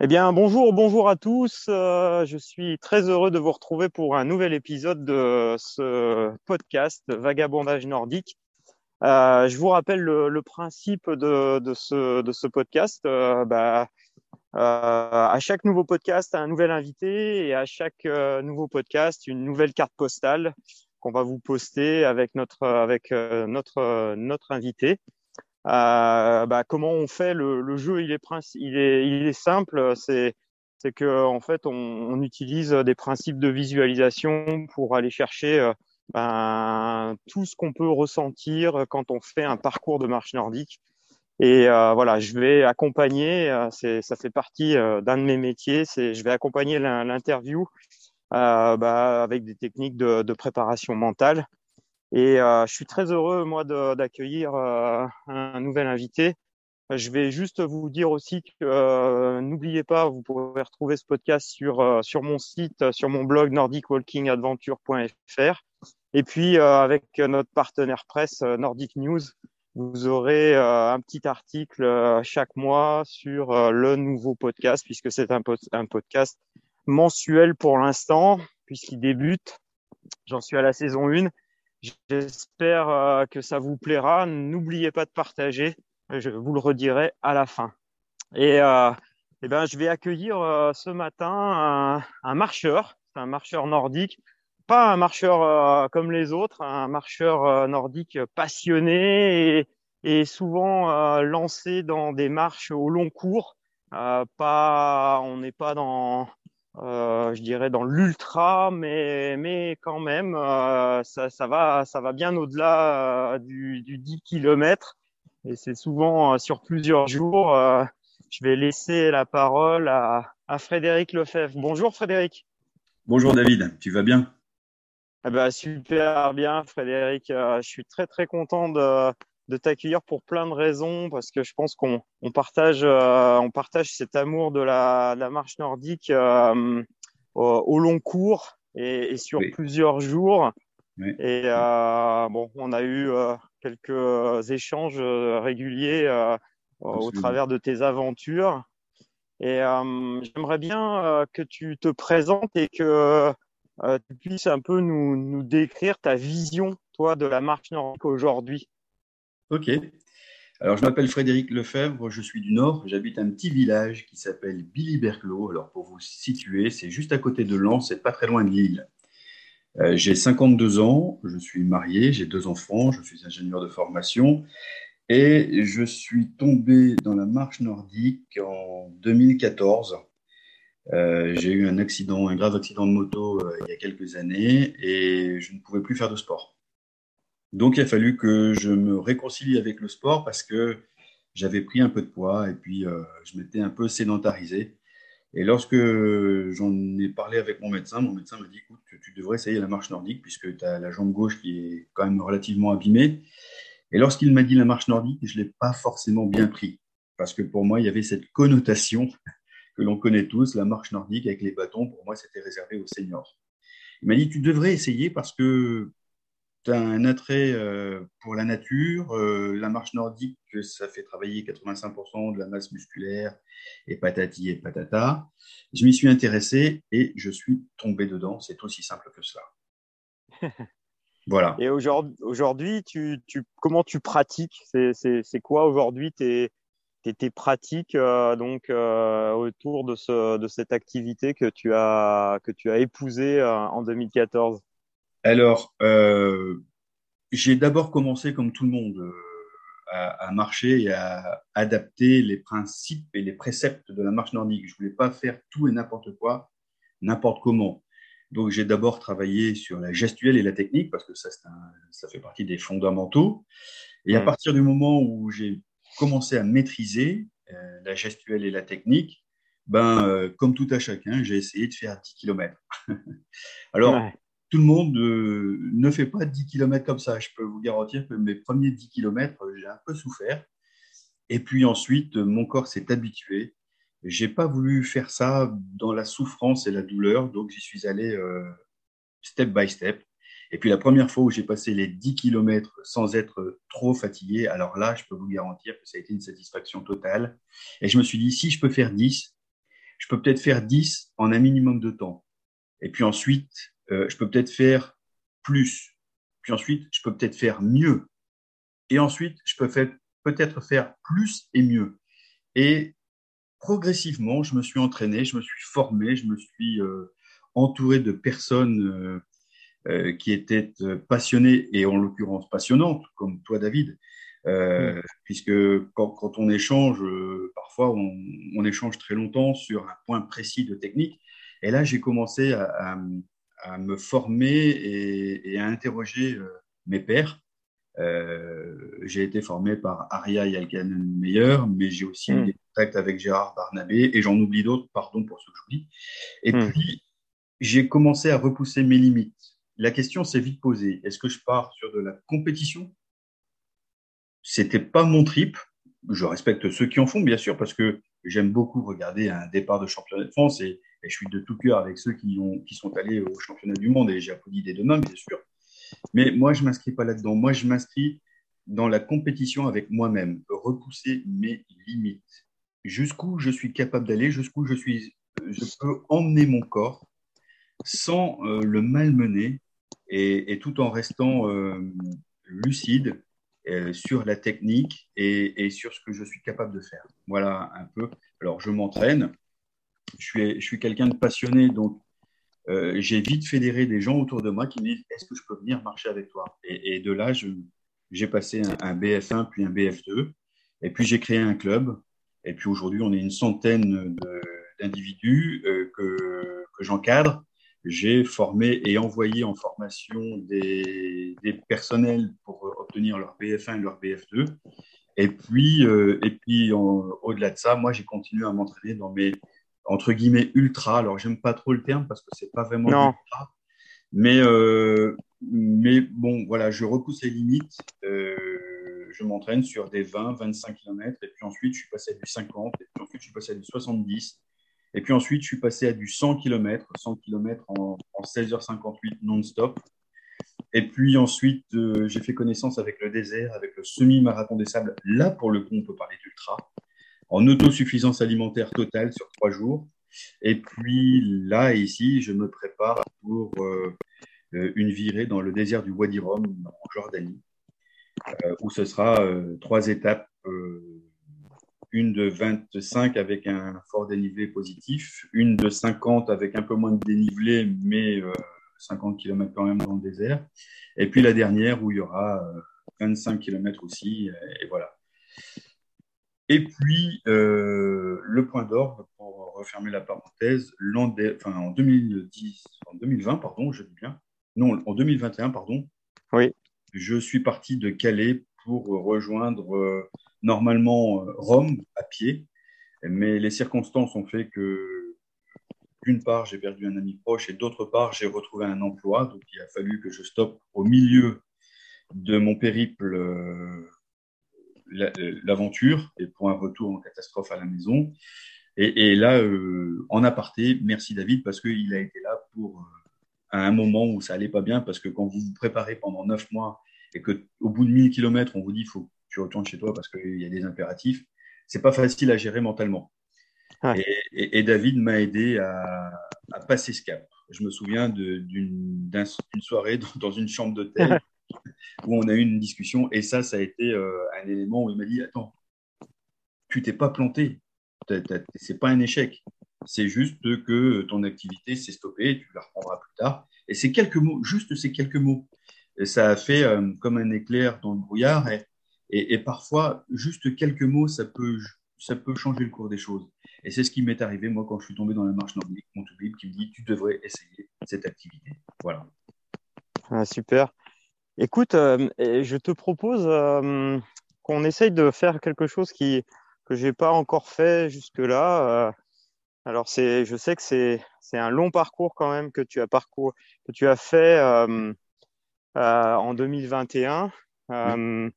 Eh bien, bonjour, bonjour à tous. Euh, je suis très heureux de vous retrouver pour un nouvel épisode de ce podcast Vagabondage nordique. Euh, je vous rappelle le, principe de, ce, de ce podcast. Euh, bah, à chaque nouveau podcast, un nouvel invité et à chaque nouveau podcast, une nouvelle carte postale qu'on va vous poster avec notre, avec notre, notre invité. Euh, bah, comment on fait le, le jeu il est, il est, il est simple, c'est c'est que en fait on, on, utilise des principes de visualisation pour aller chercher euh, ben, tout ce qu'on peut ressentir quand on fait un parcours de marche nordique. Et euh, voilà, je vais accompagner, euh, ça fait partie d'un de mes métiers, c'est je vais accompagner l'interview euh, bah, avec des techniques de, de préparation mentale et euh, je suis très heureux, moi, d'accueillir euh, un nouvel invité. Je vais juste vous dire aussi que euh, n'oubliez pas, vous pourrez retrouver ce podcast sur, sur mon site, sur mon blog nordicwalkingadventure.fr. Et puis, avec notre partenaire presse Nordic News, vous aurez un petit article chaque mois sur le nouveau podcast, puisque c'est un, un podcast mensuel pour l'instant, puisqu'il débute. J'en suis à la saison 1 J'espère euh, que ça vous plaira. N'oubliez pas de partager. Je vous le redirai à la fin. Et, euh, eh ben, je vais accueillir euh, ce matin un, marcheur, un marcheur nordique, pas un marcheur euh, comme les autres, un marcheur nordique passionné et, et souvent lancé dans des marches au long cours. pas, on n'est pas dans je dirais dans l'ultra, mais mais quand même, euh, ça, ça va ça va bien au-delà euh, du, du 10 km et c'est souvent sur plusieurs jours. je vais laisser la parole à, à Frédéric Lefebvre. Bonjour Frédéric. Bonjour David, tu vas bien? Eh ben, super bien Frédéric. je suis très très content de de t'accueillir pour plein de raisons parce que je pense qu'on on partage euh, on partage cet amour de la, de la marche nordique euh, au, au, long cours et, et sur plusieurs jours. Oui. Et euh, bon, on a eu euh, quelques échanges euh, réguliers au travers de tes aventures. Et j'aimerais bien que tu te présentes et que tu puisses un peu nous, nous décrire ta vision, toi, de la marche nordique aujourd'hui. Ok. Alors, je m'appelle Frédéric Lefebvre, je suis du Nord. J'habite un petit village qui s'appelle Billy Berclos. Alors, pour vous situer, c'est juste à côté de Lens, c'est pas très loin de Lille. Euh, j'ai 52 ans, je suis marié, j'ai deux enfants, je suis ingénieur de formation et je suis tombé dans la marche nordique en 2014. Euh, j'ai eu un accident, un grave accident de moto euh, il y a quelques années et je ne pouvais plus faire de sport. Donc, il a fallu que je me réconcilie avec le sport parce que j'avais pris un peu de poids et puis euh, je m'étais un peu sédentarisé. Et lorsque j'en ai parlé avec mon médecin, mon médecin m'a dit écoute, tu devrais essayer la marche nordique puisque tu as la jambe gauche qui est quand même relativement abîmée. Et lorsqu'il m'a dit la marche nordique, je ne l'ai pas forcément bien pris parce que pour moi, il y avait cette connotation que l'on connaît tous, la marche nordique avec les bâtons. Pour moi, c'était réservé aux seniors. Il m'a dit tu devrais essayer parce que un attrait euh, pour la nature. Euh, la marche nordique, ça fait travailler 85% de la masse musculaire et patati et patata. Je m'y suis intéressé et je suis tombé dedans. C'est aussi simple que cela. voilà. Et aujourd'hui, tu, tu, comment tu pratiques? C'est quoi aujourd'hui tes, tes, pratiques euh, donc autour de, ce, de cette activité que tu as, que tu as épousée en 2014 alors, euh, j'ai d'abord commencé comme tout le monde euh, à, à, marcher et à adapter les principes et les préceptes de la marche nordique. Je voulais pas faire tout et n'importe quoi, n'importe comment. Donc, j'ai d'abord travaillé sur la gestuelle et la technique parce que ça, un, ça fait partie des fondamentaux. Et à partir du moment où j'ai commencé à maîtriser euh, la gestuelle et la technique, ben, euh, comme tout à chacun, j'ai essayé de faire 10 km. Alors, ouais tout le monde euh, ne fait pas 10 km comme ça. Je peux vous garantir que mes premiers 10 km, euh, j'ai un peu souffert. Et puis ensuite, mon corps s'est habitué. J'ai pas voulu faire ça dans la souffrance et la douleur, donc j'y suis allé euh, step by step. Et puis la première fois où j'ai passé les 10 km sans être trop fatigué, alors là, je peux vous garantir que ça a été une satisfaction totale. Et je me suis dit, si je peux faire 10, je peux peut-être faire 10 en un minimum de temps. Et puis ensuite, euh, je peux peut-être faire plus. Puis ensuite, je peux peut-être faire mieux. Et ensuite, je peux peut-être faire plus et mieux. Et progressivement, je me suis entraîné, je me suis formé, je me suis euh, entouré de personnes euh, qui étaient passionnées et en l'occurrence passionnantes, comme toi, David, euh, puisque quand, quand, on échange, euh, parfois on, on, échange très longtemps sur un point précis de technique. Et là, j'ai commencé à, à, à, me former et, et à interroger euh, mes pairs. Euh, j'ai été formé par Aria Yalkanen-Meyer, mais j'ai aussi eu mm. des contacts avec Gérard Barnabé, et j'en oublie d'autres, pardon pour ce que j'oublie. Et mm. puis, j'ai commencé à repousser mes limites. La question s'est vite posée. Est-ce que je pars sur de la compétition? C'était pas mon trip. Je respecte ceux qui en font, bien sûr, parce que j'aime beaucoup regarder un départ de championnat de France et, je suis de tout cœur avec ceux qui, ont, qui sont allés au championnat du monde et j'applaudis des deux mains, bien sûr. Mais moi, je m'inscris pas là-dedans. Moi, je m'inscris dans la compétition avec moi-même, repousser mes limites. Jusqu'où je suis capable d'aller, jusqu'où je je peux emmener mon corps sans euh, le malmener et, et, tout en restant euh, lucide euh, sur la technique et, et, sur ce que je suis capable de faire. Voilà un peu. Alors, je m'entraîne. Je suis, je suis quelqu'un de passionné, donc euh, j'ai vite fédéré des gens autour de moi qui me disent Est-ce que je peux venir marcher avec toi? Et, de là, j'ai passé un, un, BF1 puis un BF2. Et puis, j'ai créé un club. Et puis, aujourd'hui, on est une centaine d'individus euh, que, que j'encadre j'ai formé et envoyé en formation des, des, personnels pour obtenir leur BF1 et leur BF2. Et puis, euh, et puis au-delà de ça, moi, j'ai continué à m'entraîner dans mes, entre guillemets, ultra. Alors, j'aime pas trop le terme parce que c'est pas vraiment non. ultra. Mais, euh, mais bon, voilà, je repousse les limites. Euh, je m'entraîne sur des 20, 25 km. Et puis ensuite, je suis passé à du 50. Et puis ensuite, je suis passé à du 70. Et puis ensuite, je suis passé à du 100 km, 100 km en, en 16h58 non-stop. Et puis ensuite, euh, j'ai fait connaissance avec le désert, avec le semi-marathon des sables. Là, pour le coup, on peut parler d'ultra, en autosuffisance alimentaire totale sur trois jours. Et puis là, ici, je me prépare pour euh, euh une virée dans le désert du Wadi Rum, en Jordanie, euh, où ce sera trois étapes une de 25 avec un fort dénivelé positif, une de 50 avec un peu moins de dénivelé, mais euh, 50 km quand même dans le désert, et puis la dernière où il y aura euh, 25 km aussi, et, voilà. Et puis, euh, le point d'orgue, pour refermer la parenthèse, enfin, en 2010, en 2020, pardon, je dis bien, non, en 2021, pardon, oui. je suis parti de Calais pour rejoindre euh, normalement euh, Rome à pied, mais les circonstances ont fait que, d'une part, j'ai perdu un ami proche et d'autre part, j'ai retrouvé un emploi. Donc, il a fallu que je stoppe au milieu de mon périple euh, l'aventure et pour un retour en catastrophe à la maison. Et, et là, euh, en aparté, merci David parce qu'il a été là pour euh, à un moment où ça allait pas bien parce que quand vous vous préparez pendant neuf mois et que au bout de 1000 km, on vous dit faut tu retournes chez toi parce qu'il y a des impératifs. C'est pas facile à gérer mentalement. Ouais. Et, et, et, David m'a aidé à, à, passer ce cap. Je me souviens d'une un, soirée dans, dans, une chambre d'hôtel où on a eu une discussion et ça, ça a été euh, un élément où il m'a dit Attends, tu t'es pas planté, c'est pas un échec. C'est juste que ton activité s'est stoppée, tu la reprendras plus tard. Et c'est quelques mots, juste ces quelques mots. Ça a fait euh, comme un éclair dans le brouillard. Et, parfois, juste quelques mots, ça peut, ça peut changer le cours des choses. Et c'est ce qui m'est arrivé, moi, quand je suis tombé dans la marche nordique, mon tout qui me dit Tu devrais essayer cette activité. Voilà. Ah, super. Écoute, euh, je te propose euh, qu'on essaye de faire quelque chose qui, que je n'ai pas encore fait jusque-là. Euh, alors, c'est, je sais que c'est, c'est un long parcours quand même que tu as, parcours, que tu as fait en 2021. Oui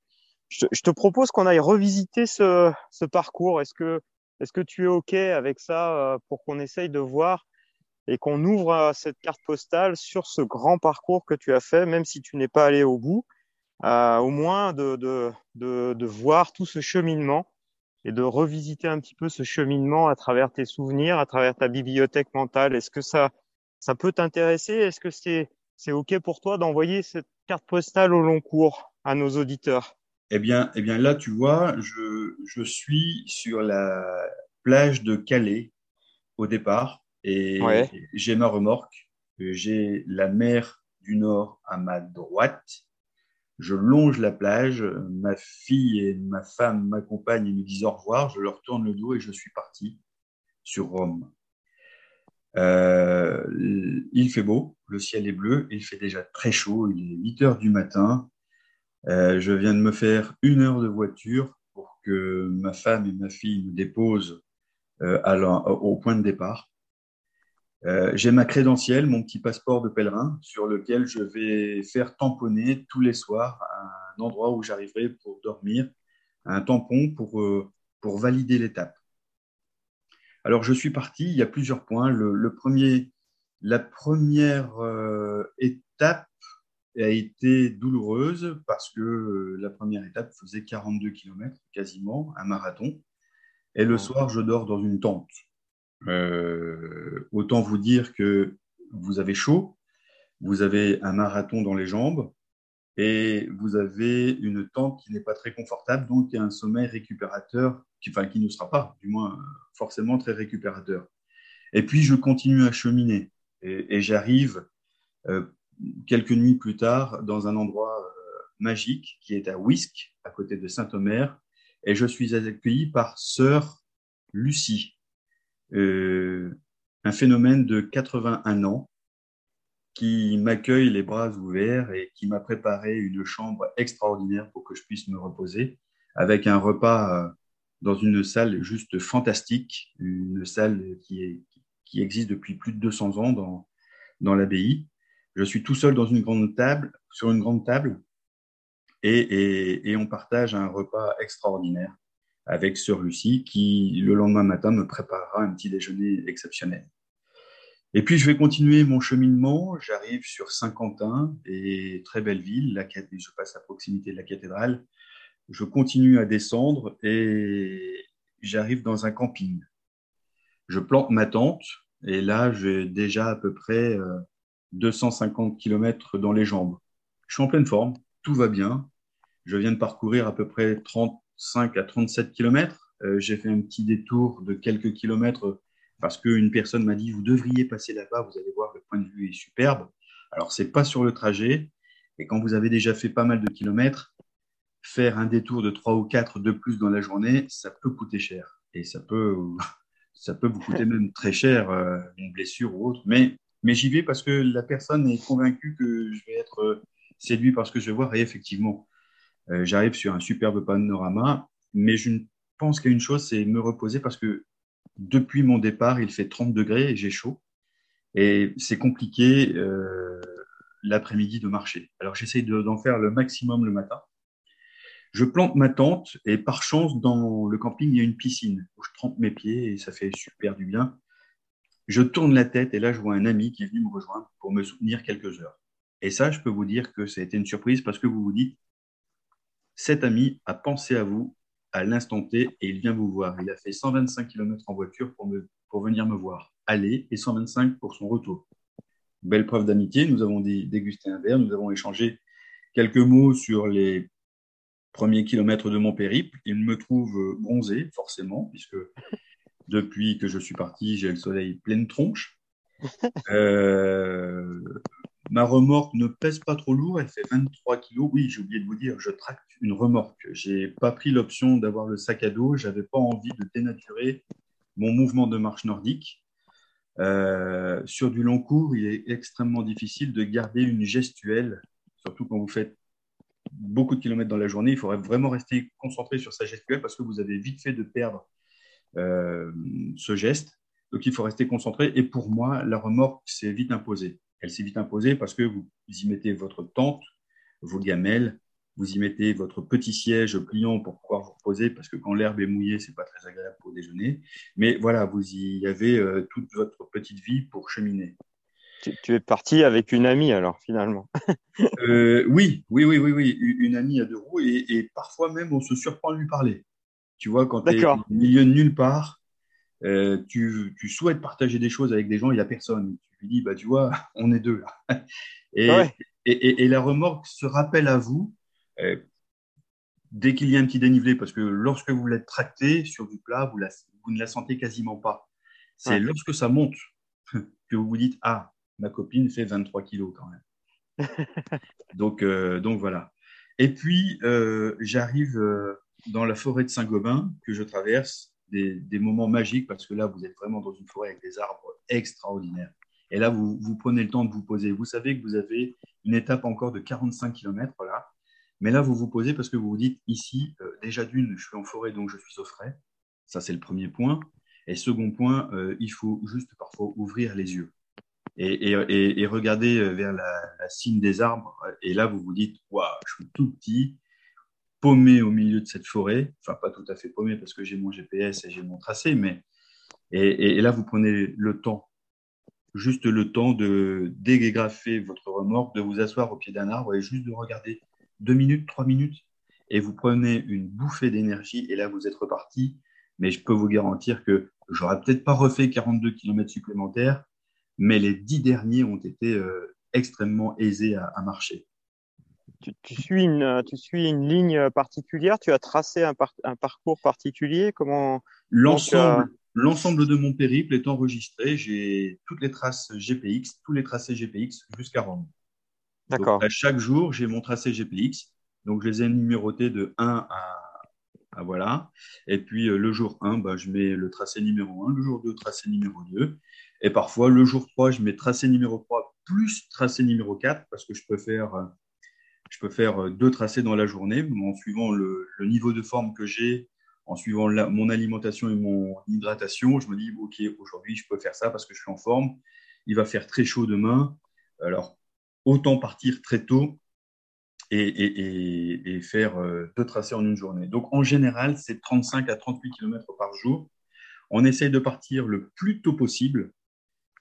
je, je te propose qu'on aille revisiter ce, ce parcours. Est-ce que, est-ce que tu es OK avec ça pour qu'on essaye de voir et qu'on ouvre euh, cette carte postale sur ce grand parcours que tu as fait, même si tu n'es pas allé au bout, euh, au moins de, de, de, de, voir tout ce cheminement et de revisiter un petit peu ce cheminement à travers tes souvenirs, à travers ta bibliothèque mentale. Est-ce que ça, ça peut t'intéresser? Est-ce que c'est c'est OK pour toi d'envoyer cette carte postale au long cours à nos auditeurs? Eh bien, eh bien là, tu vois, je, je suis sur la plage de Calais au départ et j'ai ma remorque. J'ai la mer du Nord à ma droite. Je longe la plage. Ma fille et ma femme m'accompagnent et me disent au revoir. Je leur tourne le dos et je suis parti sur Rome. Euh, il fait beau, le ciel est bleu, il fait déjà très chaud, il est 8 heures du matin. Euh, je viens de me faire une heure de voiture pour que ma femme et ma fille me déposent euh, au point de départ. J'ai ma crédentielle, mon petit passeport de pèlerin, sur lequel je vais faire tamponner tous les soirs un endroit où j'arriverai pour dormir, un tampon pour, pour valider l'étape. Alors, je suis parti, il y a plusieurs points. Le, premier, la première euh, étape a été douloureuse parce que euh, la première étape faisait 42 km quasiment, un marathon. Et le soir, je dors dans une tente. Euh, autant vous dire que vous avez chaud, vous avez un marathon dans les jambes et vous avez une tente qui n'est pas très confortable, donc un sommeil récupérateur qui, enfin, qui ne sera pas, du moins, forcément très récupérateur. Et puis, je continue à cheminer et, j'arrive euh, quelques nuits plus tard dans un endroit euh, magique qui est à Whisk, à côté de Saint-Omer, et je suis accueilli par sœur Lucie, euh, un phénomène de 81 ans qui m'accueille les bras ouverts et qui m'a préparé une chambre extraordinaire pour que je puisse me reposer, avec un repas dans une salle juste fantastique, une salle qui, existe depuis plus de 200 ans dans, dans l'abbaye. Je suis tout seul dans une grande table, sur une grande table, et on partage un repas extraordinaire avec Sœur Lucie qui, le lendemain matin, me préparera un petit déjeuner exceptionnel. Et puis, je vais continuer mon cheminement. J'arrive sur Saint-Quentin, et très belle ville. Je passe à proximité de la cathédrale je continue à descendre et j'arrive dans un camping. Je plante ma tente et là, j'ai déjà à peu près 250 euh, km dans les jambes. Je suis en pleine forme, tout va bien. Je viens de parcourir à peu près 35 à 37 km. Euh, j'ai fait un petit détour de quelques kilomètres parce qu'une personne m'a dit, vous devriez passer là-bas, vous allez voir, le point de vue est superbe. Alors, c'est pas sur le trajet. Et quand vous avez déjà fait pas mal de kilomètres, faire un détour de 3 ou 4 de plus dans la journée, ça peut coûter cher. Et ça peut, ça peut vous coûter même très cher, euh, une blessure ou autre. Mais, mais j'y vais parce que la personne est convaincue que je vais être euh, séduit par ce que je vais voir. Et effectivement, euh, j'arrive sur un superbe panorama. Mais je pense qu'il y a une chose, c'est me reposer parce que depuis mon départ, il fait 30 degrés et j'ai chaud. Et c'est compliqué l'après-midi de marcher. Alors j'essaye d'en faire le maximum le matin. Je plante ma tente et par chance, dans le camping, il y a une piscine où je trempe mes pieds et ça fait super du bien. Je tourne la tête et là, je vois un ami qui est venu me rejoindre pour me soutenir quelques heures. Et ça, je peux vous dire que ça a été une surprise parce que vous vous dites, cet ami a pensé à vous à l'instant T et il vient vous voir. Il a fait 125 km en voiture pour, me, pour venir me voir, aller et 125 pour son retour. Belle preuve d'amitié. Nous avons dégusté un verre, nous avons échangé quelques mots sur les premier kilomètre de mon périple. Il me trouve euh, bronzé, forcément, puisque depuis que je suis parti, j'ai le soleil pleine tronche. Euh, ma remorque ne pèse pas trop lourd, elle fait 23 kilos. Oui, j'ai oublié de vous dire, je tracte une remorque. J'ai pas pris l'option d'avoir le sac à dos. J'avais pas envie de dénaturer mon mouvement de marche nordique. Euh, sur du long cours, il est extrêmement difficile de garder une gestuelle, surtout quand vous faites beaucoup de kilomètres dans la journée, il faudrait vraiment rester concentré sur sa gestuelle parce que vous avez vite fait de perdre euh, ce geste. Donc il faut rester concentré. Et pour moi, la remorque s'est vite imposée. Elle s'est vite imposée parce que vous y mettez votre tente, vos gamelles, vous y mettez votre petit siège pliant pour pouvoir vous reposer parce que quand l'herbe est mouillée, c'est pas très agréable pour déjeuner. Mais voilà, vous y avez euh, toute votre petite vie pour cheminer. Tu, es parti avec une amie alors finalement. euh, oui, oui, oui, oui, oui, une amie à deux roues et, et, parfois même on se surprend à lui parler. Tu vois, quand tu es au milieu de nulle part, euh, tu, tu, souhaites partager des choses avec des gens, il n'y a personne. Lui dis, bah, tu vois, on est deux là. Et, et, et, la remorque se rappelle à vous euh, dès qu'il y a un petit dénivelé, parce que lorsque vous l'êtes tracté sur du plat, vous, la, vous, ne la sentez quasiment pas. C'est lorsque ça monte que vous vous dites, ah, ma copine fait 23 kilos quand même. donc, euh, donc voilà. Et puis, euh, j'arrive dans la forêt de Saint-Gobain que je traverse, des, des, moments magiques parce que là, vous êtes vraiment dans une forêt avec des arbres extraordinaires. Et là, vous, vous prenez le temps de vous poser. Vous savez que vous avez une étape encore de 45 km là. Mais là, vous vous posez parce que vous vous dites, ici, euh, déjà d'une, je suis en forêt, donc je suis au frais. Ça, c'est le premier point. Et second point, il faut juste parfois ouvrir les yeux et, et, et, regarder euh, vers la, cime des arbres. Et là, vous vous dites, waouh, je suis tout petit, paumé au milieu de cette forêt. Enfin, pas tout à fait paumé parce que j'ai mon GPS et j'ai mon tracé, mais et, là, vous prenez le temps, juste le temps de dégrafer votre remorque, de vous asseoir au pied d'un arbre et juste de regarder deux minutes, trois minutes, et vous prenez une bouffée d'énergie et là, vous êtes reparti. Mais je peux vous garantir que j'aurais peut-être pas refait 42 km supplémentaires, mais les dix derniers ont été euh, extrêmement aisés à, marcher. Tu, suis une, tu suis une ligne particulière? Tu as tracé un, un parcours particulier? Comment L'ensemble L'ensemble de mon périple est enregistré. J'ai toutes les traces GPX, tous les tracés GPX jusqu'à Rome. D'accord. À chaque jour, j'ai mon tracé GPX. Donc, je les ai numérotés de 1 à, voilà. Et puis, euh, le jour 1, bah, je mets le tracé numéro 1, le jour 2, tracé numéro 2. Et parfois, le jour 3, je mets tracé numéro 3 plus tracé numéro 4 parce que je peux faire, euh, je peux faire euh, deux tracés dans la journée en suivant le, niveau de forme que j'ai, en suivant mon alimentation et mon hydratation. Je me dis, OK, aujourd'hui, je peux faire ça parce que je suis en forme. Il va faire très chaud demain. Alors, autant partir très tôt et, faire euh, deux tracés en une journée. Donc, en général, c'est 35 à 38 km par jour. On essaye de partir le plus tôt possible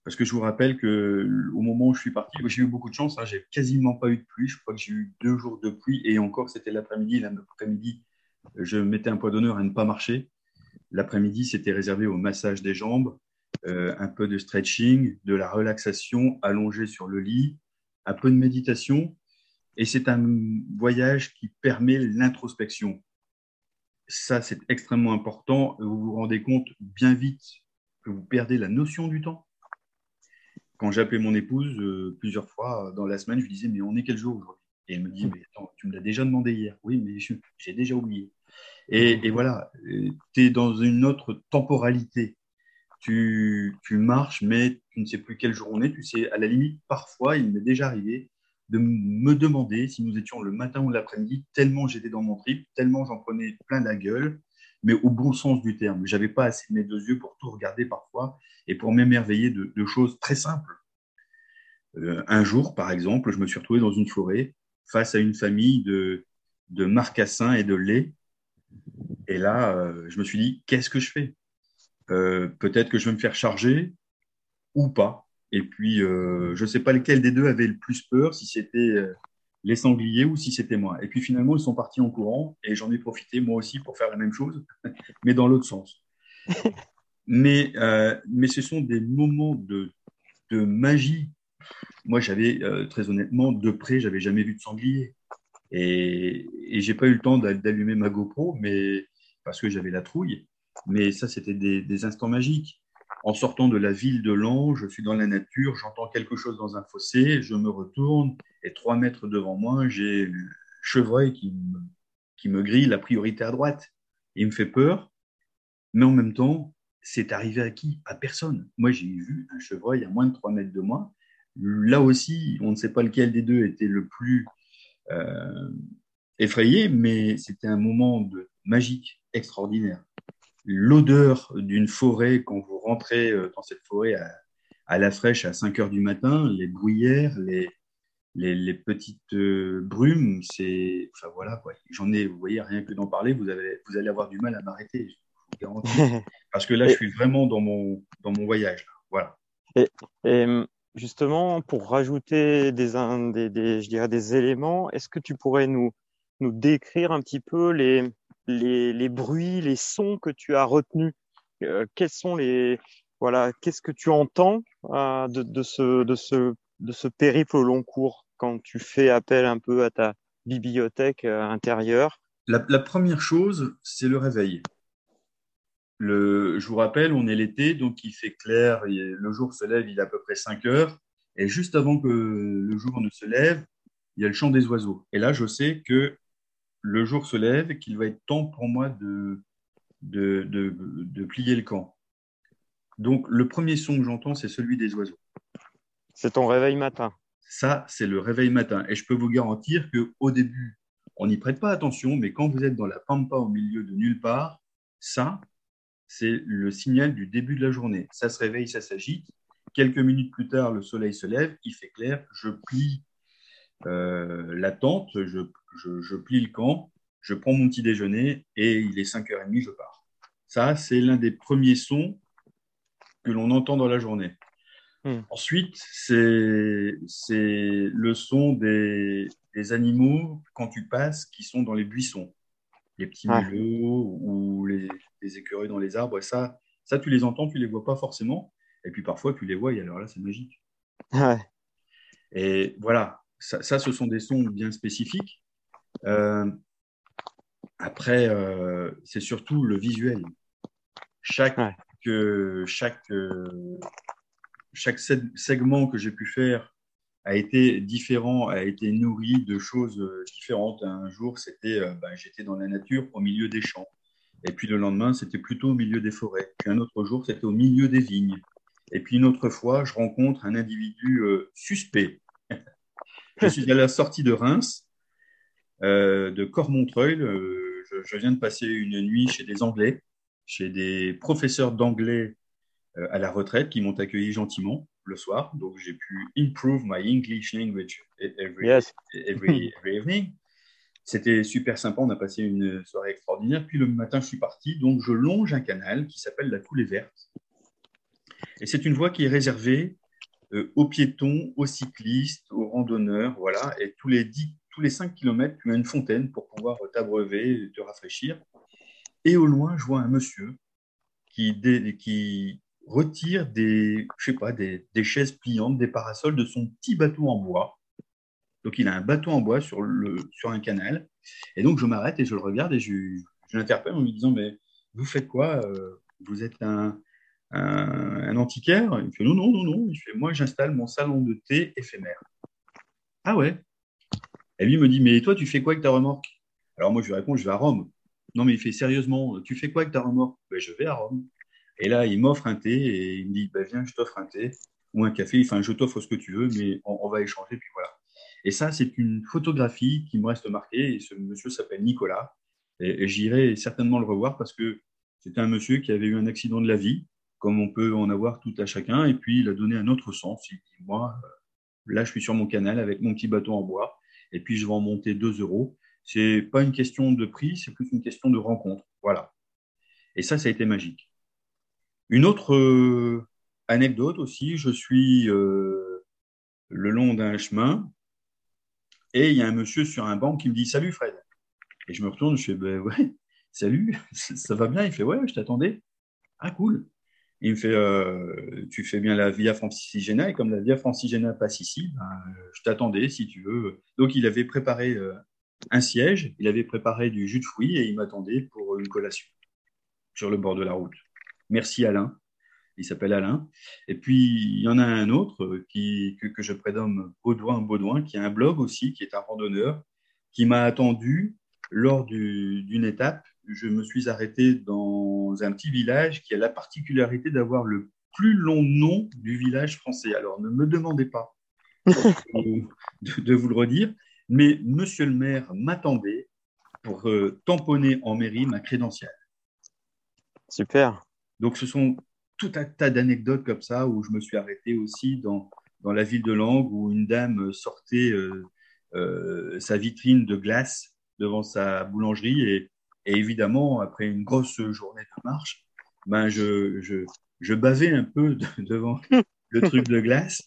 parce que je vous rappelle que au moment où je suis parti, j'ai eu beaucoup de chance. Hein, j'ai quasiment pas eu de pluie. Je crois que j'ai eu deux jours de pluie et encore c'était l'après-midi. L'après-midi, je mettais un point d'honneur à ne pas marcher. L'après-midi, c'était réservé au massage des jambes, euh, un peu de stretching, de la relaxation, allongé sur le lit, un peu de méditation. Et c'est un voyage qui permet l'introspection. Ça, c'est extrêmement important. Vous vous rendez compte bien vite que vous perdez la notion du temps quand j'appelais mon épouse euh, plusieurs fois dans la semaine, je lui disais, mais on est quel jour aujourd'hui? Et elle me dit, mais attends, tu me l'as déjà demandé hier. Oui, mais j'ai déjà oublié. Et, voilà, tu es dans une autre temporalité. Tu, tu, marches, mais tu ne sais plus quelle journée. Tu sais, à la limite, parfois, il m'est déjà arrivé de me demander si nous étions le matin ou l'après-midi, tellement j'étais dans mon trip, tellement j'en prenais plein la gueule, mais au bon sens du terme. J'avais pas assez de mes deux yeux pour tout regarder parfois et pour m'émerveiller de, choses très simples. Euh, un jour, par exemple, je me suis retrouvé dans une forêt face à une famille de, de marcassins et de lait. Et là, euh, je me suis dit, qu'est-ce que je fais? Euh, Peut-être que je vais me faire charger ou pas. Et puis, je ne sais pas lequel des deux avait le plus peur, si c'était les sangliers ou si c'était moi. Et puis finalement, ils sont partis en courant et j'en ai profité moi aussi pour faire la même chose, mais dans l'autre sens. Mais, euh, mais ce sont des moments de, de magie. Moi, j'avais, euh, très honnêtement, de près, j'avais jamais vu de sanglier. Et, j'ai pas eu le temps d'allumer ma GoPro, mais parce que j'avais la trouille. Mais ça, c'était des, instants magiques. En sortant de la ville de Lange, je suis dans la nature, j'entends quelque chose dans un fossé, je me retourne et trois mètres devant moi, j'ai le chevreuil qui me, qui me grille la priorité à droite. Il me fait peur, mais en même temps, c'est arrivé à qui? À personne. Moi, j'ai vu un chevreuil à moins de 3 mètres de moi. Là aussi, on ne sait pas lequel des deux était le plus euh, effrayé, mais c'était un moment de magique, extraordinaire. L'odeur d'une forêt, quand vous rentrez euh, dans cette forêt à, la fraîche à 5 heures du matin, les bruyères, les, les, petites euh, brumes, c'est. Enfin voilà, J'en ai, vous voyez, rien que d'en parler, vous, avez, vous allez avoir du mal à m'arrêter. Parce que là, je suis vraiment dans mon, dans mon voyage. Voilà. Et, justement, pour rajouter des, je dirais des éléments, est-ce que tu pourrais nous, nous décrire un petit peu les, les, bruits, les sons que tu as retenus? Quels sont les voilà, qu'est-ce que tu entends de, de, ce, de, ce, de ce périple au long cours quand tu fais appel un peu à ta bibliothèque intérieure? La, la, première chose, c'est le réveil. Le, je vous rappelle, on est l'été, donc il fait clair, le jour se lève, il est à peu près 5 heures, et juste avant que le jour ne se lève, il y a le chant des oiseaux. Et là, je sais que le jour se lève et qu'il va être temps pour moi de, de, de, de, plier le camp. Donc, le premier son que j'entends, c'est celui des oiseaux. C'est ton réveil matin. Ça, c'est le réveil matin. Et je peux vous garantir qu'au début, on n'y prête pas attention, mais quand vous êtes dans la pampa au milieu de nulle part, ça, c'est le signal du début de la journée. Ça se réveille, ça s'agite. Quelques minutes plus tard, le soleil se lève, il fait clair, je plie euh, la tente, je, je, plie le camp, je prends mon petit déjeuner et il est 5h30, je pars. Ça, c'est l'un des premiers sons que l'on entend dans la journée. Hmm. Ensuite, c'est le son des, des, animaux quand tu passes qui sont dans les buissons les petits mulots ou les, écureuils dans les arbres. ça, ça, tu les entends, tu les vois pas forcément. Et puis parfois, tu les vois et alors là, c'est magique. Et voilà, ça, ce sont des sons bien spécifiques. Euh, après, euh, c'est surtout le visuel. Chaque, chaque, euh, chaque segment que j'ai pu faire a été différent, a été nourri de choses euh, différentes. Un jour, c'était, euh, ben, j'étais dans la nature, au milieu des champs. Et puis le lendemain, c'était plutôt au milieu des forêts. Puis un autre jour, c'était au milieu des vignes. Et puis une autre fois, je rencontre un individu euh, suspect. je suis à la sortie de Reims, de Cormontreuil. Je, je, viens de passer une nuit chez des Anglais, chez des professeurs d'anglais à la retraite qui m'ont accueilli gentiment le soir. Donc, j'ai pu improve my English language every, every, evening. C'était super sympa. On a passé une soirée extraordinaire. Puis le matin, je suis parti. Donc, je longe un canal qui s'appelle la Coulée Verte. Et c'est une voie qui est réservée euh, aux piétons, aux cyclistes, aux randonneurs. Voilà. Et tous les, 10, tous les 5 km, tu as une fontaine pour pouvoir t'abreuver, te rafraîchir. Et au loin, je vois un monsieur qui, qui, retire des, je sais pas, des, chaises pliantes, des parasols de son petit bateau en bois. Donc il a un bateau en bois sur, le, sur un canal. Et donc je m'arrête et je le regarde et je, je l'interpelle en lui disant, mais vous faites quoi euh, Vous êtes un, un, antiquaire? Il me fait, non, non, non, non. Il fait, moi j'installe mon salon de thé éphémère. Ah ouais? Et lui me dit, mais toi tu fais quoi avec ta remorque? Alors moi je lui réponds, je vais à Rome. Non mais il fait, sérieusement, tu fais quoi avec ta remorque? Ben, Je vais à Rome. Et là, il m'offre un thé et il me dit bah, Viens, je t'offre un thé ou un café. Enfin, je t'offre ce que tu veux, mais on, va échanger. Puis voilà. Et ça, c'est une photographie qui me reste marquée. Et ce monsieur s'appelle Nicolas. Et, j'irai certainement le revoir parce que c'était un monsieur qui avait eu un accident de la vie, comme on peut en avoir tout à chacun. Et puis, il a donné un autre sens. Il dit Moi, euh, là, je suis sur mon canal avec mon petit bateau en bois. Et puis, je vais en monter 2 euros. C'est pas une question de prix, c'est plus une question de rencontre. Voilà. Et ça, ça a été magique. Une autre euh, anecdote aussi, je suis euh, le long d'un chemin et il y a un monsieur sur un banc qui me dit Salut Fred. Et je me retourne, je fais ben ouais, salut, ça va bien? Il fait Ouais, je t'attendais. Ah cool. il me fait euh, Tu fais bien la Via Francigena et comme la Via Francigena passe ici, ben, je t'attendais si tu veux. Donc il avait préparé un siège, il avait préparé du jus de fruits et il m'attendait pour une collation sur le bord de la route. Merci Alain. Il s'appelle Alain. Et puis, il y en a un autre qui, que, je prénomme Baudouin Baudouin, qui a un blog aussi, qui est un randonneur, qui m'a attendu lors d'une étape. Je me suis arrêté dans un petit village qui a la particularité d'avoir le plus long nom du village français. Alors, ne me demandez pas de, de vous le redire, mais monsieur le maire m'attendait pour euh, tamponner en mairie ma crédentiale. Super. Donc, ce sont tout un tas d'anecdotes comme ça où je me suis arrêté aussi dans, dans la ville de Langres où une dame sortait euh, euh, sa vitrine de glace devant sa boulangerie et, évidemment, après une grosse journée de marche, ben je, je, bavais un peu devant le truc de glace.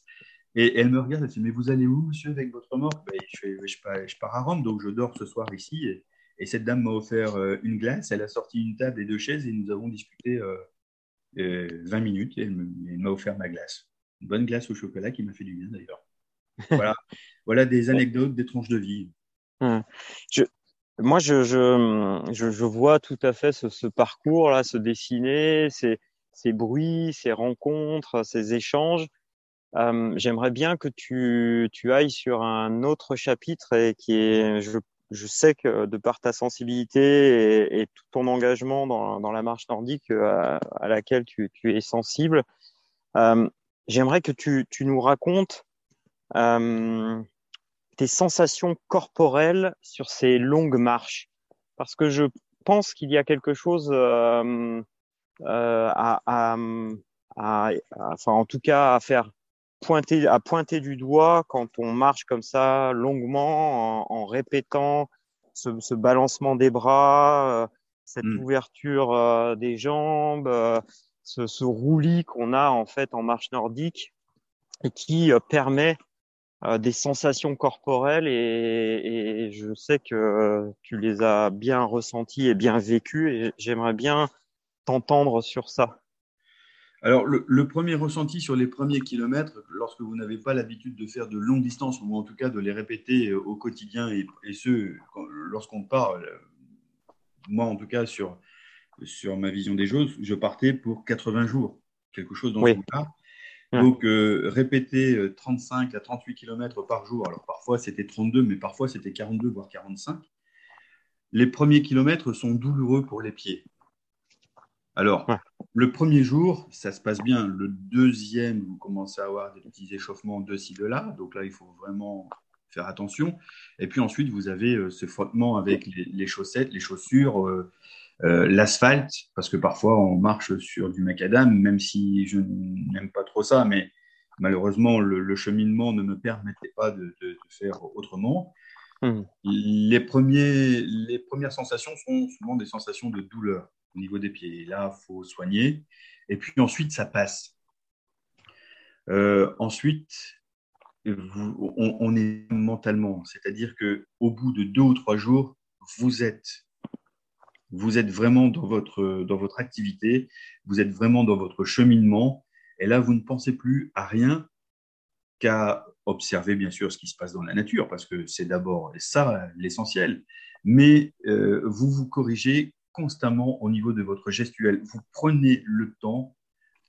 Et elle me regarde, elle dit Mais vous allez où, monsieur, avec votre mort? Ben, je, je, pars, à Rome, donc je dors ce soir ici. Et, Et cette dame m'a offert une glace. Elle a sorti une table et deux chaises et nous avons discuté 20 minutes et elle m'a offert ma glace. Une bonne glace au chocolat qui m'a fait du bien d'ailleurs. Voilà, voilà des anecdotes, des tranches de vie. Hum. Je, moi, je, je, je, vois tout à fait ce, ce parcours-là se dessiner, ces, ces, bruits, ces rencontres, ces échanges. Euh, J'aimerais bien que tu, tu ailles sur un autre chapitre et qui est, je, je sais que de par ta sensibilité et, tout ton engagement dans, la marche nordique à, euh, à laquelle tu, es sensible, euh, j'aimerais que tu, nous racontes euh, tes sensations corporelles sur ces longues marches. Parce que je pense qu'il y a quelque chose à, en tout cas à faire pointer, à pointer du doigt quand on marche comme ça longuement en, en répétant ce, ce, balancement des bras, euh, cette mmh. ouverture euh, des jambes, euh, ce, ce roulis qu'on a en fait en marche nordique et qui permet euh, des sensations corporelles et, et, je sais que tu les as bien ressenties et bien vécues et j'aimerais bien t'entendre sur ça. Alors, le, le, premier ressenti sur les premiers kilomètres, lorsque vous n'avez pas l'habitude de faire de longues distances, ou en tout cas de les répéter au quotidien, et, et ce, lorsqu'on part, moi en tout cas, sur, sur ma vision des choses, je partais pour 80 jours, quelque chose dans oui. ce cas. Donc, euh, répéter 35 euh, à 38 km par jour, alors parfois c'était 32, mais parfois c'était 42, voire 45. Les premiers kilomètres sont douloureux pour les pieds. Alors, ouais. Le premier jour, ça se passe bien. Le deuxième, vous commencez à avoir des petits échauffements de ci, de là. Donc là, il faut vraiment faire attention. Et puis ensuite, vous avez euh, ce frottement avec les, les chaussettes, les chaussures, euh, euh, l'asphalte, parce que parfois on marche sur du macadam, même si je n'aime pas trop ça, mais malheureusement le, le, cheminement ne me permettait pas de, de, de faire autrement. Mmh. Les, premiers, les premières sensations sont souvent des sensations de douleur au niveau des pieds. Là, il faut soigner. Et puis ensuite, ça passe. Euh, ensuite, on, est mentalement, c'est-à-dire que au bout de deux ou trois jours, vous êtes vous êtes vraiment dans votre, dans votre activité, vous êtes vraiment dans votre cheminement, et là, vous ne pensez plus à rien qu'à observer, bien sûr, ce qui se passe dans la nature, parce que c'est d'abord ça l'essentiel, mais euh, vous vous corrigez constamment au niveau de votre gestuelle. Vous prenez le temps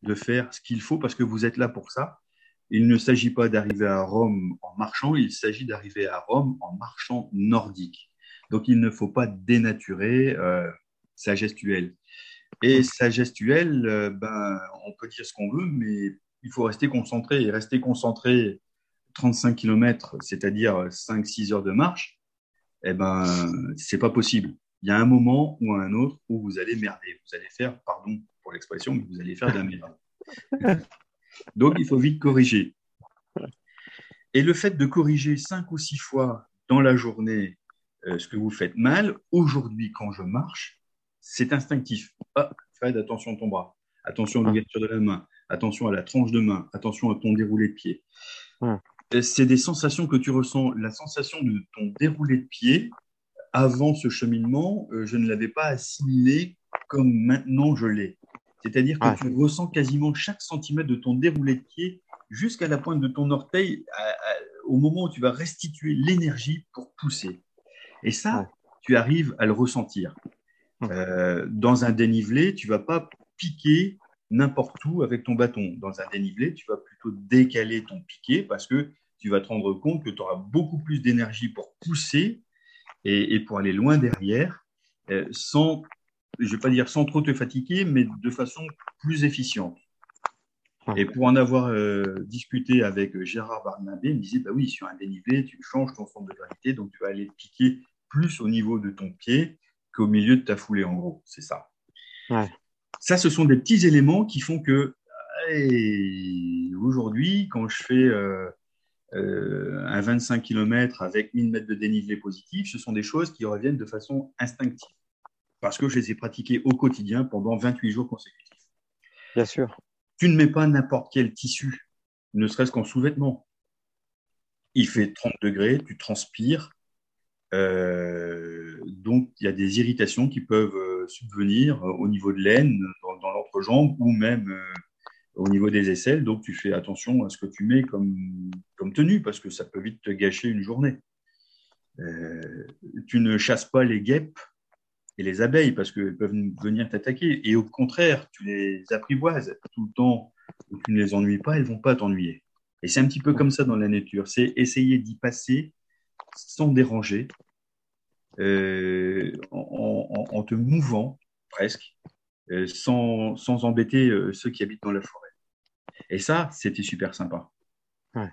de faire ce qu'il faut, parce que vous êtes là pour ça. Il ne s'agit pas d'arriver à Rome en marchant, il s'agit d'arriver à Rome en marchant nordique. Donc, il ne faut pas dénaturer euh, sa gestuelle. Et sa gestuelle, euh, ben, on peut dire ce qu'on veut, mais il faut rester concentré. Et rester concentré 35 km, c'est-à-dire 5-6 heures de marche, eh ben, c'est pas possible. Il y a un moment ou un autre où vous allez merder. Vous allez faire, pardon pour l'expression, mais vous allez faire de la merde. Donc, il faut vite corriger. Et le fait de corriger cinq ou six fois dans la journée euh, ce que vous faites mal. Aujourd'hui, quand je marche, c'est instinctif. Ah, Fred, attention à ton bras, attention à l'ouverture de la main, attention à la tranche de main, attention à ton déroulé de pied. Hum. C'est des sensations que tu ressens. La sensation de ton déroulé de pied, avant ce cheminement, euh, je ne l'avais pas assimilé comme maintenant je l'ai. C'est-à-dire que ah. tu ressens quasiment chaque centimètre de ton déroulé de pied jusqu'à la pointe de ton orteil à, à, au moment où tu vas restituer l'énergie pour pousser. Et ça, ouais. tu arrives à le ressentir. Euh, dans un dénivelé, tu vas pas piquer n'importe où avec ton bâton. Dans un dénivelé, tu vas plutôt décaler ton piqué parce que tu vas te rendre compte que tu auras beaucoup plus d'énergie pour pousser et, et, pour aller loin derrière, euh, sans, je vais pas dire sans trop te fatiguer, mais de façon plus efficiente. Et pour en avoir euh, discuté avec Gérard Barnabé, il me disait, bah oui, sur un dénivelé, tu changes ton centre de gravité, donc tu vas aller piquer plus au niveau de ton pied qu'au milieu de ta foulée, en gros. C'est ça. Ouais. Ça, ce sont des petits éléments qui font que aujourd'hui, quand je fais euh, euh, un 25 km avec 1000 mètres de dénivelé positif, ce sont des choses qui reviennent de façon instinctive parce que je les ai pratiquées au quotidien pendant 28 jours consécutifs. Bien sûr. Tu ne mets pas n'importe quel tissu, ne serait-ce qu'en sous-vêtements. Il fait 30 degrés, tu transpires, donc, il y a des irritations qui peuvent subvenir au niveau de l'aine, dans, dans l'entrejambe ou même au niveau des aisselles. Donc, tu fais attention à ce que tu mets comme, tenue parce que ça peut vite te gâcher une journée. Euh, tu ne chasses pas les guêpes et les abeilles parce qu'elles peuvent venir t'attaquer. Et au contraire, tu les apprivoises tout le temps tu ne les ennuies pas, elles vont pas t'ennuyer. Et c'est un petit peu comme ça dans la nature. C'est essayer d'y passer sans déranger, euh, en, te mouvant presque, sans, sans, embêter ceux qui habitent dans la forêt. Et ça, c'était super sympa. Ouais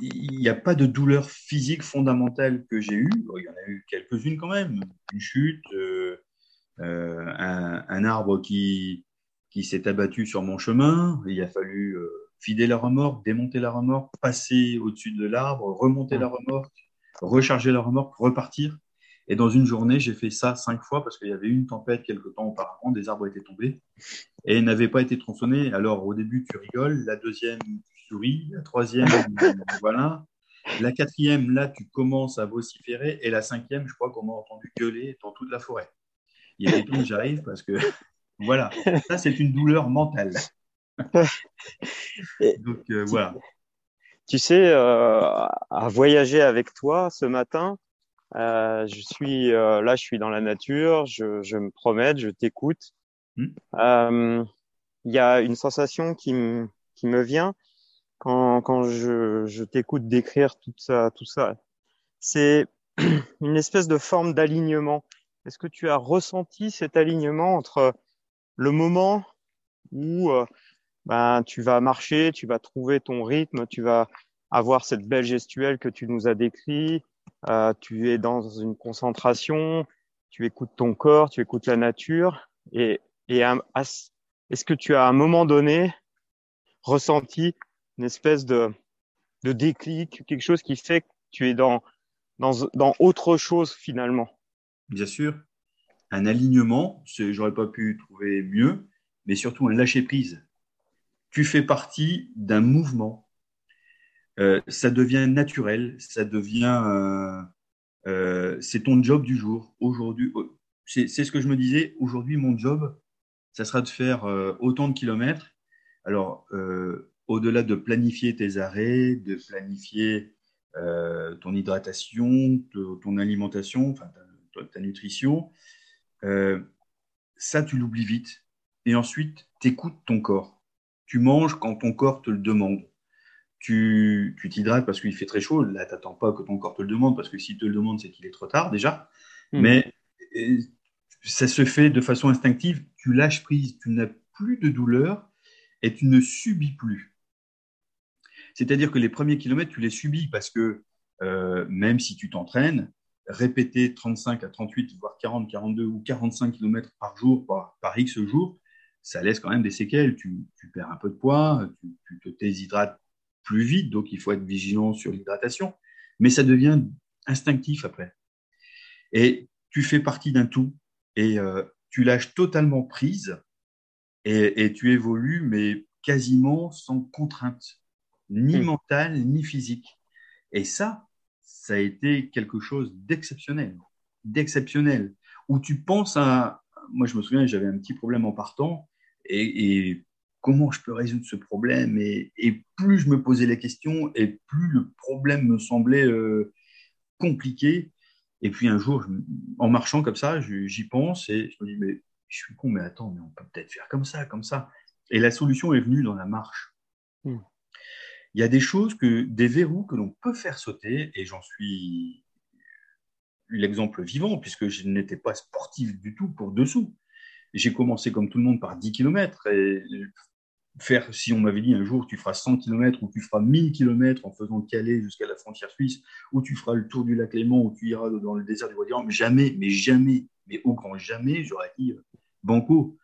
il n'y a pas de douleur physique fondamentale que j'ai eue. Il y en a eu quelques-unes quand même. Une chute, euh, euh, un, arbre qui, qui s'est abattu sur mon chemin. Il a fallu euh, vider la remorque, démonter la remorque, passer au-dessus de l'arbre, remonter la remorque, recharger la remorque, repartir. Et dans une journée, j'ai fait ça cinq fois parce qu'il y avait une tempête quelque temps auparavant, des arbres étaient tombés et n'avaient pas été tronçonnés. Alors au début, tu rigoles, la deuxième, la troisième, voilà. La quatrième, là, tu commences à vociférer. Et la cinquième, je crois qu'on m'a entendu gueuler dans toute la forêt. Il y a des temps j'arrive parce que, voilà, ça, c'est une douleur mentale. Donc, euh, voilà. Tu sais, euh, à voyager avec toi ce matin, euh, je suis là, je suis dans la nature, je, je me promène, je t'écoute. Hmm. Il y a une sensation qui, qui me vient quand, quand je, je t'écoute décrire tout ça, tout ça. C'est une espèce de forme d'alignement. Est-ce que tu as ressenti cet alignement entre le moment où euh, ben, tu vas marcher, tu vas trouver ton rythme, tu vas avoir cette belle gestuelle que tu nous as décrit, euh, tu es dans une concentration, tu écoutes ton corps, tu écoutes la nature, et, est-ce que tu as à un moment donné ressenti une espèce de, de déclic, quelque chose qui fait que tu es dans, dans, dans autre chose finalement? Bien sûr, un alignement, j'aurais pas pu trouver mieux, mais surtout un lâcher prise. Tu fais partie d'un mouvement. Euh, ça devient naturel, ça devient, euh, euh, c'est ton job du jour. Aujourd'hui, c'est ce que je me disais. Aujourd'hui, mon job, ça sera de faire autant de kilomètres. Alors, au-delà de planifier tes arrêts, de planifier ton hydratation, ton alimentation, ta, nutrition, ça, tu l'oublies vite. Et ensuite, tu écoutes ton corps. Tu manges quand ton corps te le demande. Tu t'hydrates parce qu'il fait très chaud. Là, tu n'attends pas que ton corps te le demande, parce que s'il te le demande, c'est qu'il est trop tard déjà. Mmh. Mais ça se fait de façon instinctive. Tu lâches prise, tu n'as plus de douleur et tu ne subis plus. C'est-à-dire que les premiers kilomètres, tu les subis parce que euh, même si tu t'entraînes, répéter 35 à 38, voire 40, 42 ou 45 kilomètres par jour, par, X jours, ça laisse quand même des séquelles. Tu, perds un peu de poids, tu, te déshydrates plus vite, donc il faut être vigilant sur l'hydratation. Mais ça devient instinctif après. Et tu fais partie d'un tout et euh, tu lâches totalement prise et, et, tu évolues, mais quasiment sans contrainte ni hmm. mental, ni physique. Et ça, ça a été quelque chose d'exceptionnel, d'exceptionnel, où tu penses à... Moi, je me souviens, j'avais un petit problème en partant, et, comment je peux résoudre ce problème et, plus je me posais la question, et plus le problème me semblait euh, compliqué. Et puis un jour, en marchant comme ça, j'y pense, et je me dis, mais je suis con, mais attends, mais on peut peut-être faire comme ça, comme ça. Et la solution est venue dans la marche. Hmm il y a des choses, que, des verrous que l'on peut faire sauter, et j'en suis l'exemple vivant, puisque je n'étais pas sportif du tout pour dessous. J'ai commencé comme tout le monde par 10 km, et faire, si on m'avait dit un jour tu feras 100 km ou tu feras 1000 km en faisant Calais jusqu'à la frontière suisse, ou tu feras le tour du lac Léman, ou tu iras dans le désert du Roi jamais, mais jamais, mais au grand jamais, j'aurais dit euh, banco.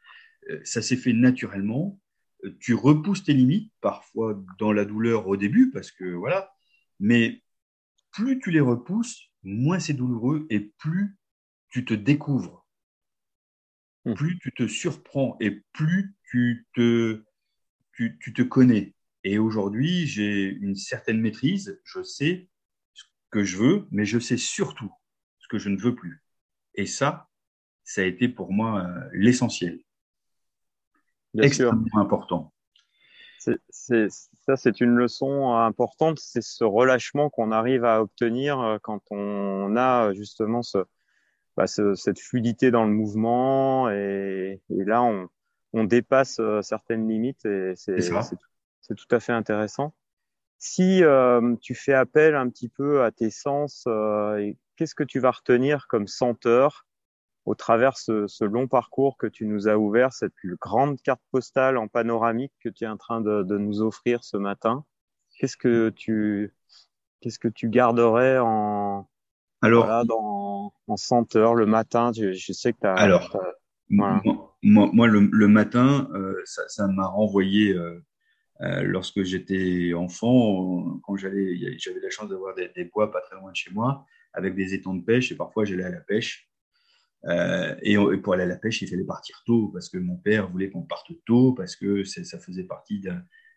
Euh, ça s'est fait naturellement tu repousses tes limites, parfois dans la douleur au début, parce que voilà, mais plus tu les repousses, moins c'est douloureux et plus tu te découvres, hmm. plus tu te surprends et plus tu te, tu, te connais. Et aujourd'hui, j'ai une certaine maîtrise, je sais que je veux, mais je sais surtout ce que je ne veux plus. Et ça, ça a été pour moi euh, l'essentiel. Extrêmement important. C'est, ça, c'est une leçon importante. C'est ce relâchement qu'on arrive à obtenir euh, quand on a justement ce, bah, cette fluidité dans le mouvement. Et, et là, on, on dépasse euh, certaines limites et c'est, tout à fait intéressant. Si euh, tu fais appel un petit peu à tes sens, euh, qu'est-ce que tu vas retenir comme senteur au travers ce, ce, long parcours que tu nous as ouvert, cette grande carte postale en panoramique que tu es en train de, de nous offrir ce matin? Qu'est-ce que tu qu'est-ce que tu garderais en alors voilà, dans, en senteur le matin? Je, je sais que tu as alors moi, le, matin euh, ça, m'a renvoyé euh, euh, lorsque j'étais enfant, quand j'allais, j'avais la chance d'avoir des, bois pas très loin de chez moi, avec des étangs de pêche, et parfois j'allais à la pêche. Et, pour aller à la pêche, il fallait partir tôt, parce que mon père voulait qu'on parte tôt, parce que ça faisait partie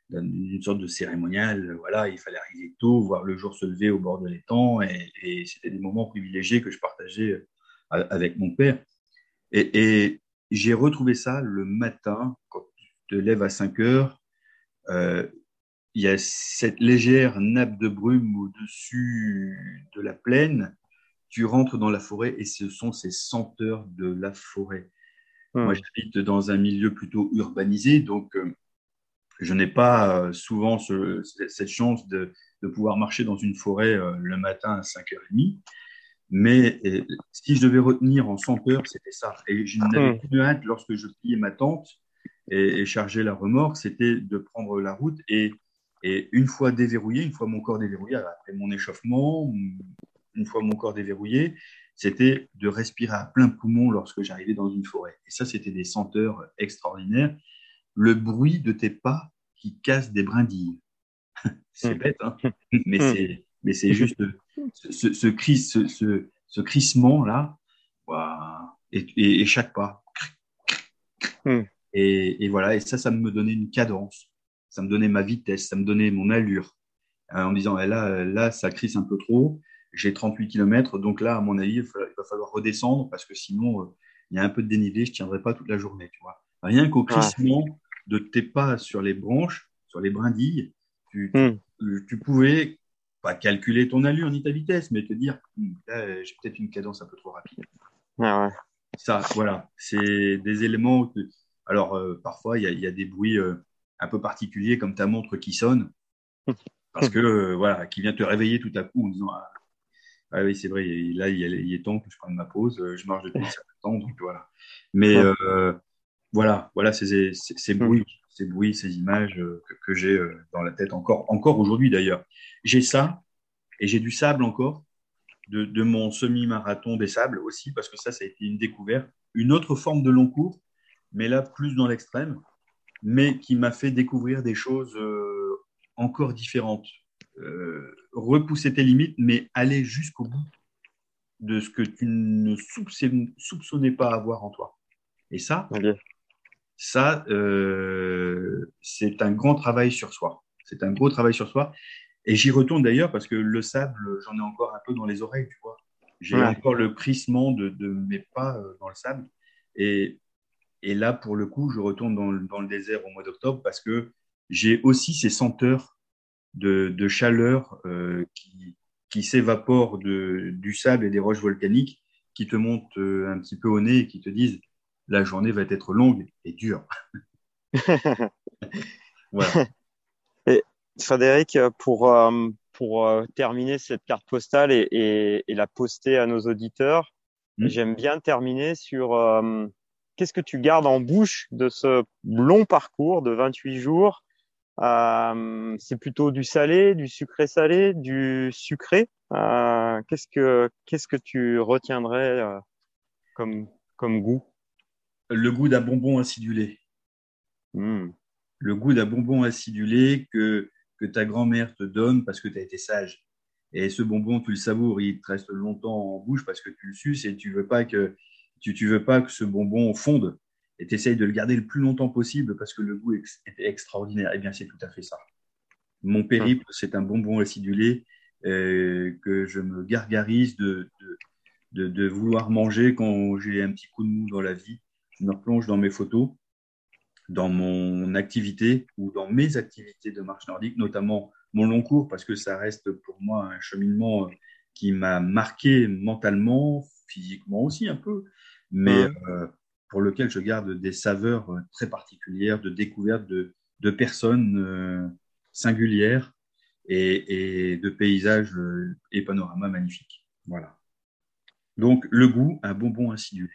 d'une sorte de cérémonial. Voilà, il fallait arriver tôt, voir le jour se lever au bord de l'étang, et, c'était des moments privilégiés que je partageais avec mon père. Et, et j'ai retrouvé ça le matin, quand tu te lèves à 5 heures, euh, il y a cette légère nappe de brume au-dessus de la plaine. Tu rentres dans la forêt et ce sont ces senteurs de la forêt. Mmh. Moi, j'habite dans un milieu plutôt urbanisé, donc euh, je n'ai pas euh, souvent ce, cette chance de, de, pouvoir marcher dans une forêt euh, le matin à 5h30. Mais et, si je devais retenir en senteur, c'était ça. Et je n'avais mmh. plus hâte lorsque je pliais ma tente et, et charger la remorque, c'était de prendre la route et, et, une fois déverrouillé, une fois mon corps déverrouillé, après mon échauffement, une fois mon corps déverrouillé, c'était de respirer à plein poumon lorsque j'arrivais dans une forêt. Et ça, c'était des senteurs extraordinaires. Le bruit de tes pas qui cassent des brindilles. c'est bête, hein mais c'est mais c'est juste ce, ce, ce, cri, ce, ce, ce crissement là, et, et, et chaque pas. Et, et, voilà, et ça, ça me donnait une cadence, ça me donnait ma vitesse, ça me donnait mon allure, euh, en me disant, eh là, là, ça crisse un peu trop, j'ai 38 km, donc là, à mon avis, il va, il va falloir redescendre parce que sinon, euh, il y a un peu de dénivelé, je tiendrai pas toute la journée, tu vois. Rien qu'au crissement de tes pas sur les branches, sur les brindilles, tu, mm. tu, tu, pouvais pas calculer ton allure ni ta vitesse, mais te dire, là, j'ai peut-être une cadence un peu trop rapide. Ah ouais. Ça, voilà, c'est des éléments que, alors, euh, parfois, il y, y, a des bruits euh, un peu particuliers, comme ta montre qui sonne, parce que, euh, voilà, qui vient te réveiller tout à coup en disant Ah, ah oui, c'est vrai, là, il, est temps que je prenne ma pause, je marche depuis un certain temps, donc voilà. Mais voilà, voilà ces, ces, ces bruits, ces bruits, ces images que, que j'ai dans la tête encore, encore aujourd'hui d'ailleurs. J'ai ça, et j'ai du sable encore, de, de mon semi-marathon des sables aussi, parce que ça, ça a été une découverte. Une autre forme de long cours, mais là plus dans l'extrême, mais qui m'a fait découvrir des choses euh, encore différentes. Euh, repousser tes limites, mais aller jusqu'au bout de ce que tu ne soupçonnais pas avoir en toi. Et ça. Ça, euh, c'est un grand travail sur soi. C'est un gros travail sur soi. Et j'y retourne d'ailleurs parce que le sable, j'en ai encore un peu dans les oreilles, tu vois. J'ai ouais. encore le crissement de, de, mes pas euh, dans le sable. Et et là, pour le coup, je retourne dans le, dans le désert au mois d'octobre parce que j'ai aussi ces senteurs de, de chaleur euh, qui, qui s'évaporent du sable et des roches volcaniques qui te montent un petit peu au nez et qui te disent la journée va être longue et dure. voilà. Et Frédéric, pour, euh, pour terminer cette carte postale et, et, et la poster à nos auditeurs, mmh. j'aime bien terminer sur qu'est-ce que tu gardes en bouche de ce long parcours de 28 jours? Euh, C'est plutôt du salé, du sucré salé, du sucré? Euh, qu'est-ce que qu'est-ce que tu retiendrais euh, comme comme goût? Le goût d'un bonbon acidulé. Mmh. Le goût d'un bonbon acidulé que que ta grand-mère te donne parce que tu as été sage. Et ce bonbon, tu le savoures, il te reste longtemps en bouche parce que tu le suces et tu veux pas que tu ne veux pas que ce bonbon fonde et tu essayes de le garder le plus longtemps possible parce que le goût est extraordinaire. Eh bien, c'est tout à fait ça. Mon périple, c'est un bonbon acidulé et que je me gargarise de, de, de, vouloir manger quand j'ai un petit coup de mou dans la vie. Je me replonge dans mes photos, dans mon activité ou dans mes activités de marche nordique, notamment mon long cours, parce que ça reste pour moi un cheminement qui m'a marqué mentalement, physiquement aussi un peu, mais euh, pour lequel je garde des saveurs très particulières de découverte de, de personnes euh, singulières et, de paysages euh, et panoramas magnifiques. Voilà. Donc, le goût, un bonbon insidieux.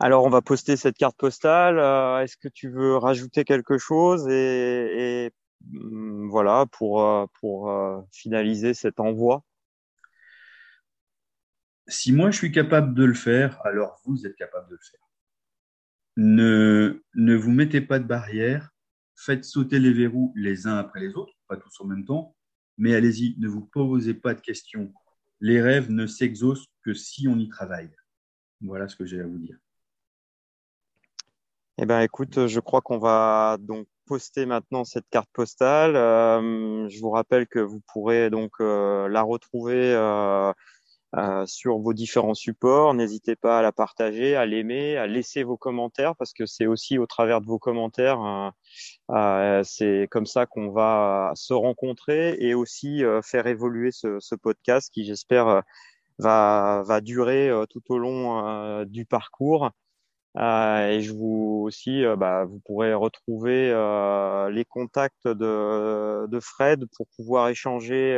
Alors, on va poster cette carte postale. Euh, est-ce que tu veux rajouter quelque chose et, mm, voilà pour euh, pour finaliser cet envoi? Si moi je suis capable de le faire, alors vous êtes capable de le faire. Ne ne vous mettez pas de barrière faites sauter les verrous les uns après les autres, pas tous en même temps, mais allez-y, ne vous posez pas de questions. Les rêves ne s'exaucent que si on y travaille. Voilà ce que j'ai à vous dire. Eh ben, écoute, je crois qu'on va donc poster maintenant cette carte postale. Euh, je vous rappelle que vous pourrez donc euh, la retrouver euh, euh, sur vos différents supports. N'hésitez pas à la partager, à l'aimer, à laisser vos commentaires parce que c'est aussi au travers de vos commentaires, euh, euh, c'est comme ça qu'on va se rencontrer et aussi faire évoluer ce, podcast qui, j'espère, va durer tout au long du parcours. Et je vous aussi, bah, vous pourrez retrouver les contacts de, de, Fred pour pouvoir échanger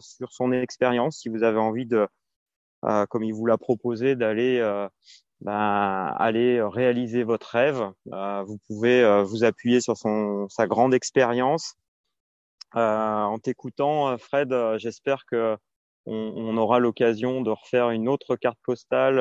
sur son expérience si vous avez envie de euh, comme il vous l'a proposé, d'aller euh, ben, aller réaliser votre rêve. Euh, vous pouvez vous appuyer sur son, sa grande expérience. en t'écoutant, Fred, j'espère que on, on aura l'occasion de refaire une autre carte postale,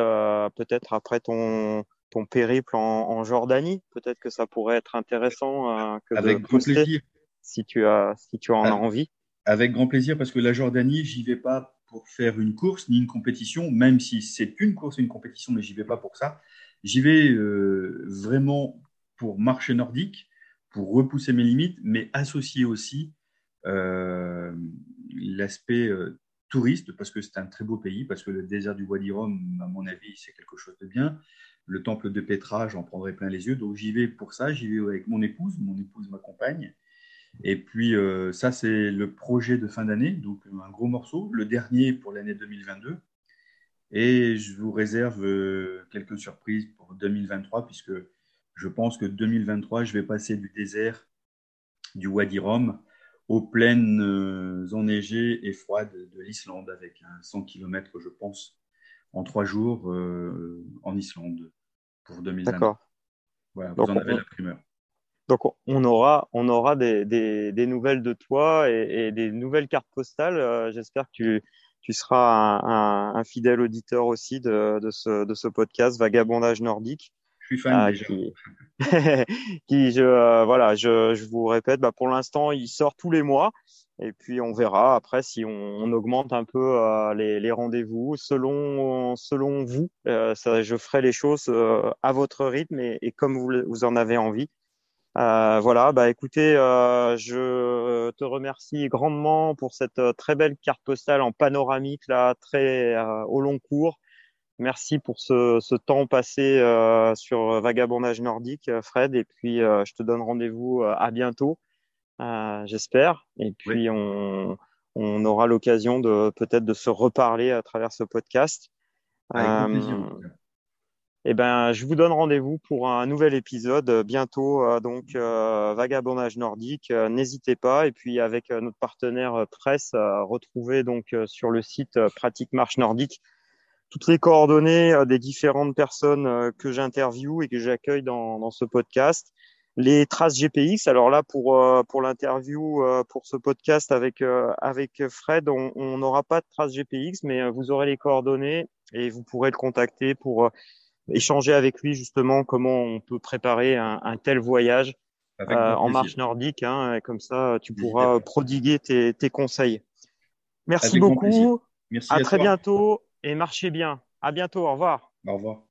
peut-être après ton, ton périple en, en Jordanie. Peut-être que ça pourrait être intéressant que Avec de poster, plaisir. si tu as si tu en as envie. Avec grand plaisir, parce que la Jordanie, j'y vais pas pour faire une course ni une compétition, même si c'est une course et une compétition, mais j'y vais pas pour ça. J'y vais euh, vraiment pour marcher nordique, pour repousser mes limites, mais associer aussi euh, l'aspect euh, touriste, parce que c'est un très beau pays, parce que le désert du Bois d'Irum, à mon avis, c'est quelque chose de bien. Le temple de Petra, j'en prendrai plein les yeux. Donc j'y vais pour ça, j'y vais avec mon épouse, mon épouse m'accompagne. Et puis, euh, ça, c'est le projet de fin d'année, donc un gros morceau, le dernier pour l'année 2022. Et je vous réserve euh, quelques surprises pour 2023, puisque je pense que 2023, je vais passer du désert du Wadi Rum aux plaines euh, enneigées et froides de l'Islande, avec un 100 km, je pense, en trois jours en Islande pour 2023. D'accord. Voilà, vous en avez la primeur. Donc on aura, on aura des, des, des nouvelles de toi et, et, des nouvelles cartes postales. Euh, j'espère que tu, tu seras un, un, un, fidèle auditeur aussi de, de, ce, de ce podcast Vagabondage nordique. Je suis fan euh, déjà. Qui, qui je, euh, voilà, je, je, vous répète, bah pour l'instant il sort tous les mois et puis on verra après si on, on augmente un peu euh, les, les rendez-vous selon selon vous. ça, je ferai les choses à votre rythme et, et comme vous, vous en avez envie. Euh, voilà, bah écoutez, euh, je te remercie grandement pour cette euh, très belle carte postale en panoramique là, très euh, au long cours. Merci pour ce, ce temps passé euh, sur Vagabondage nordique, Fred. Et puis, je te donne rendez-vous à bientôt, j'espère. Et puis, on, on aura l'occasion de peut-être de se reparler à travers ce podcast. Avec plaisir eh ben, je vous donne rendez-vous pour un nouvel épisode euh, bientôt. Euh, donc, euh, vagabondage nordique, n'hésitez pas. Et puis, avec notre partenaire presse, retrouvez donc sur le site Pratique Marche Nordique toutes les coordonnées des différentes personnes que j'interviewe et que j'accueille dans, dans, ce podcast. Les traces GPX. Alors là, pour pour l'interview, pour ce podcast avec avec Fred, on n'aura pas de traces GPX, mais vous aurez les coordonnées et vous pourrez le contacter pour échanger avec lui justement comment on peut préparer un, un tel voyage euh, en marche nordique. Hein, comme ça, tu pourras prodiguer tes, tes, conseils. Merci avec beaucoup. Merci à, à très bientôt et marchez bien. À bientôt. Au revoir. Au revoir.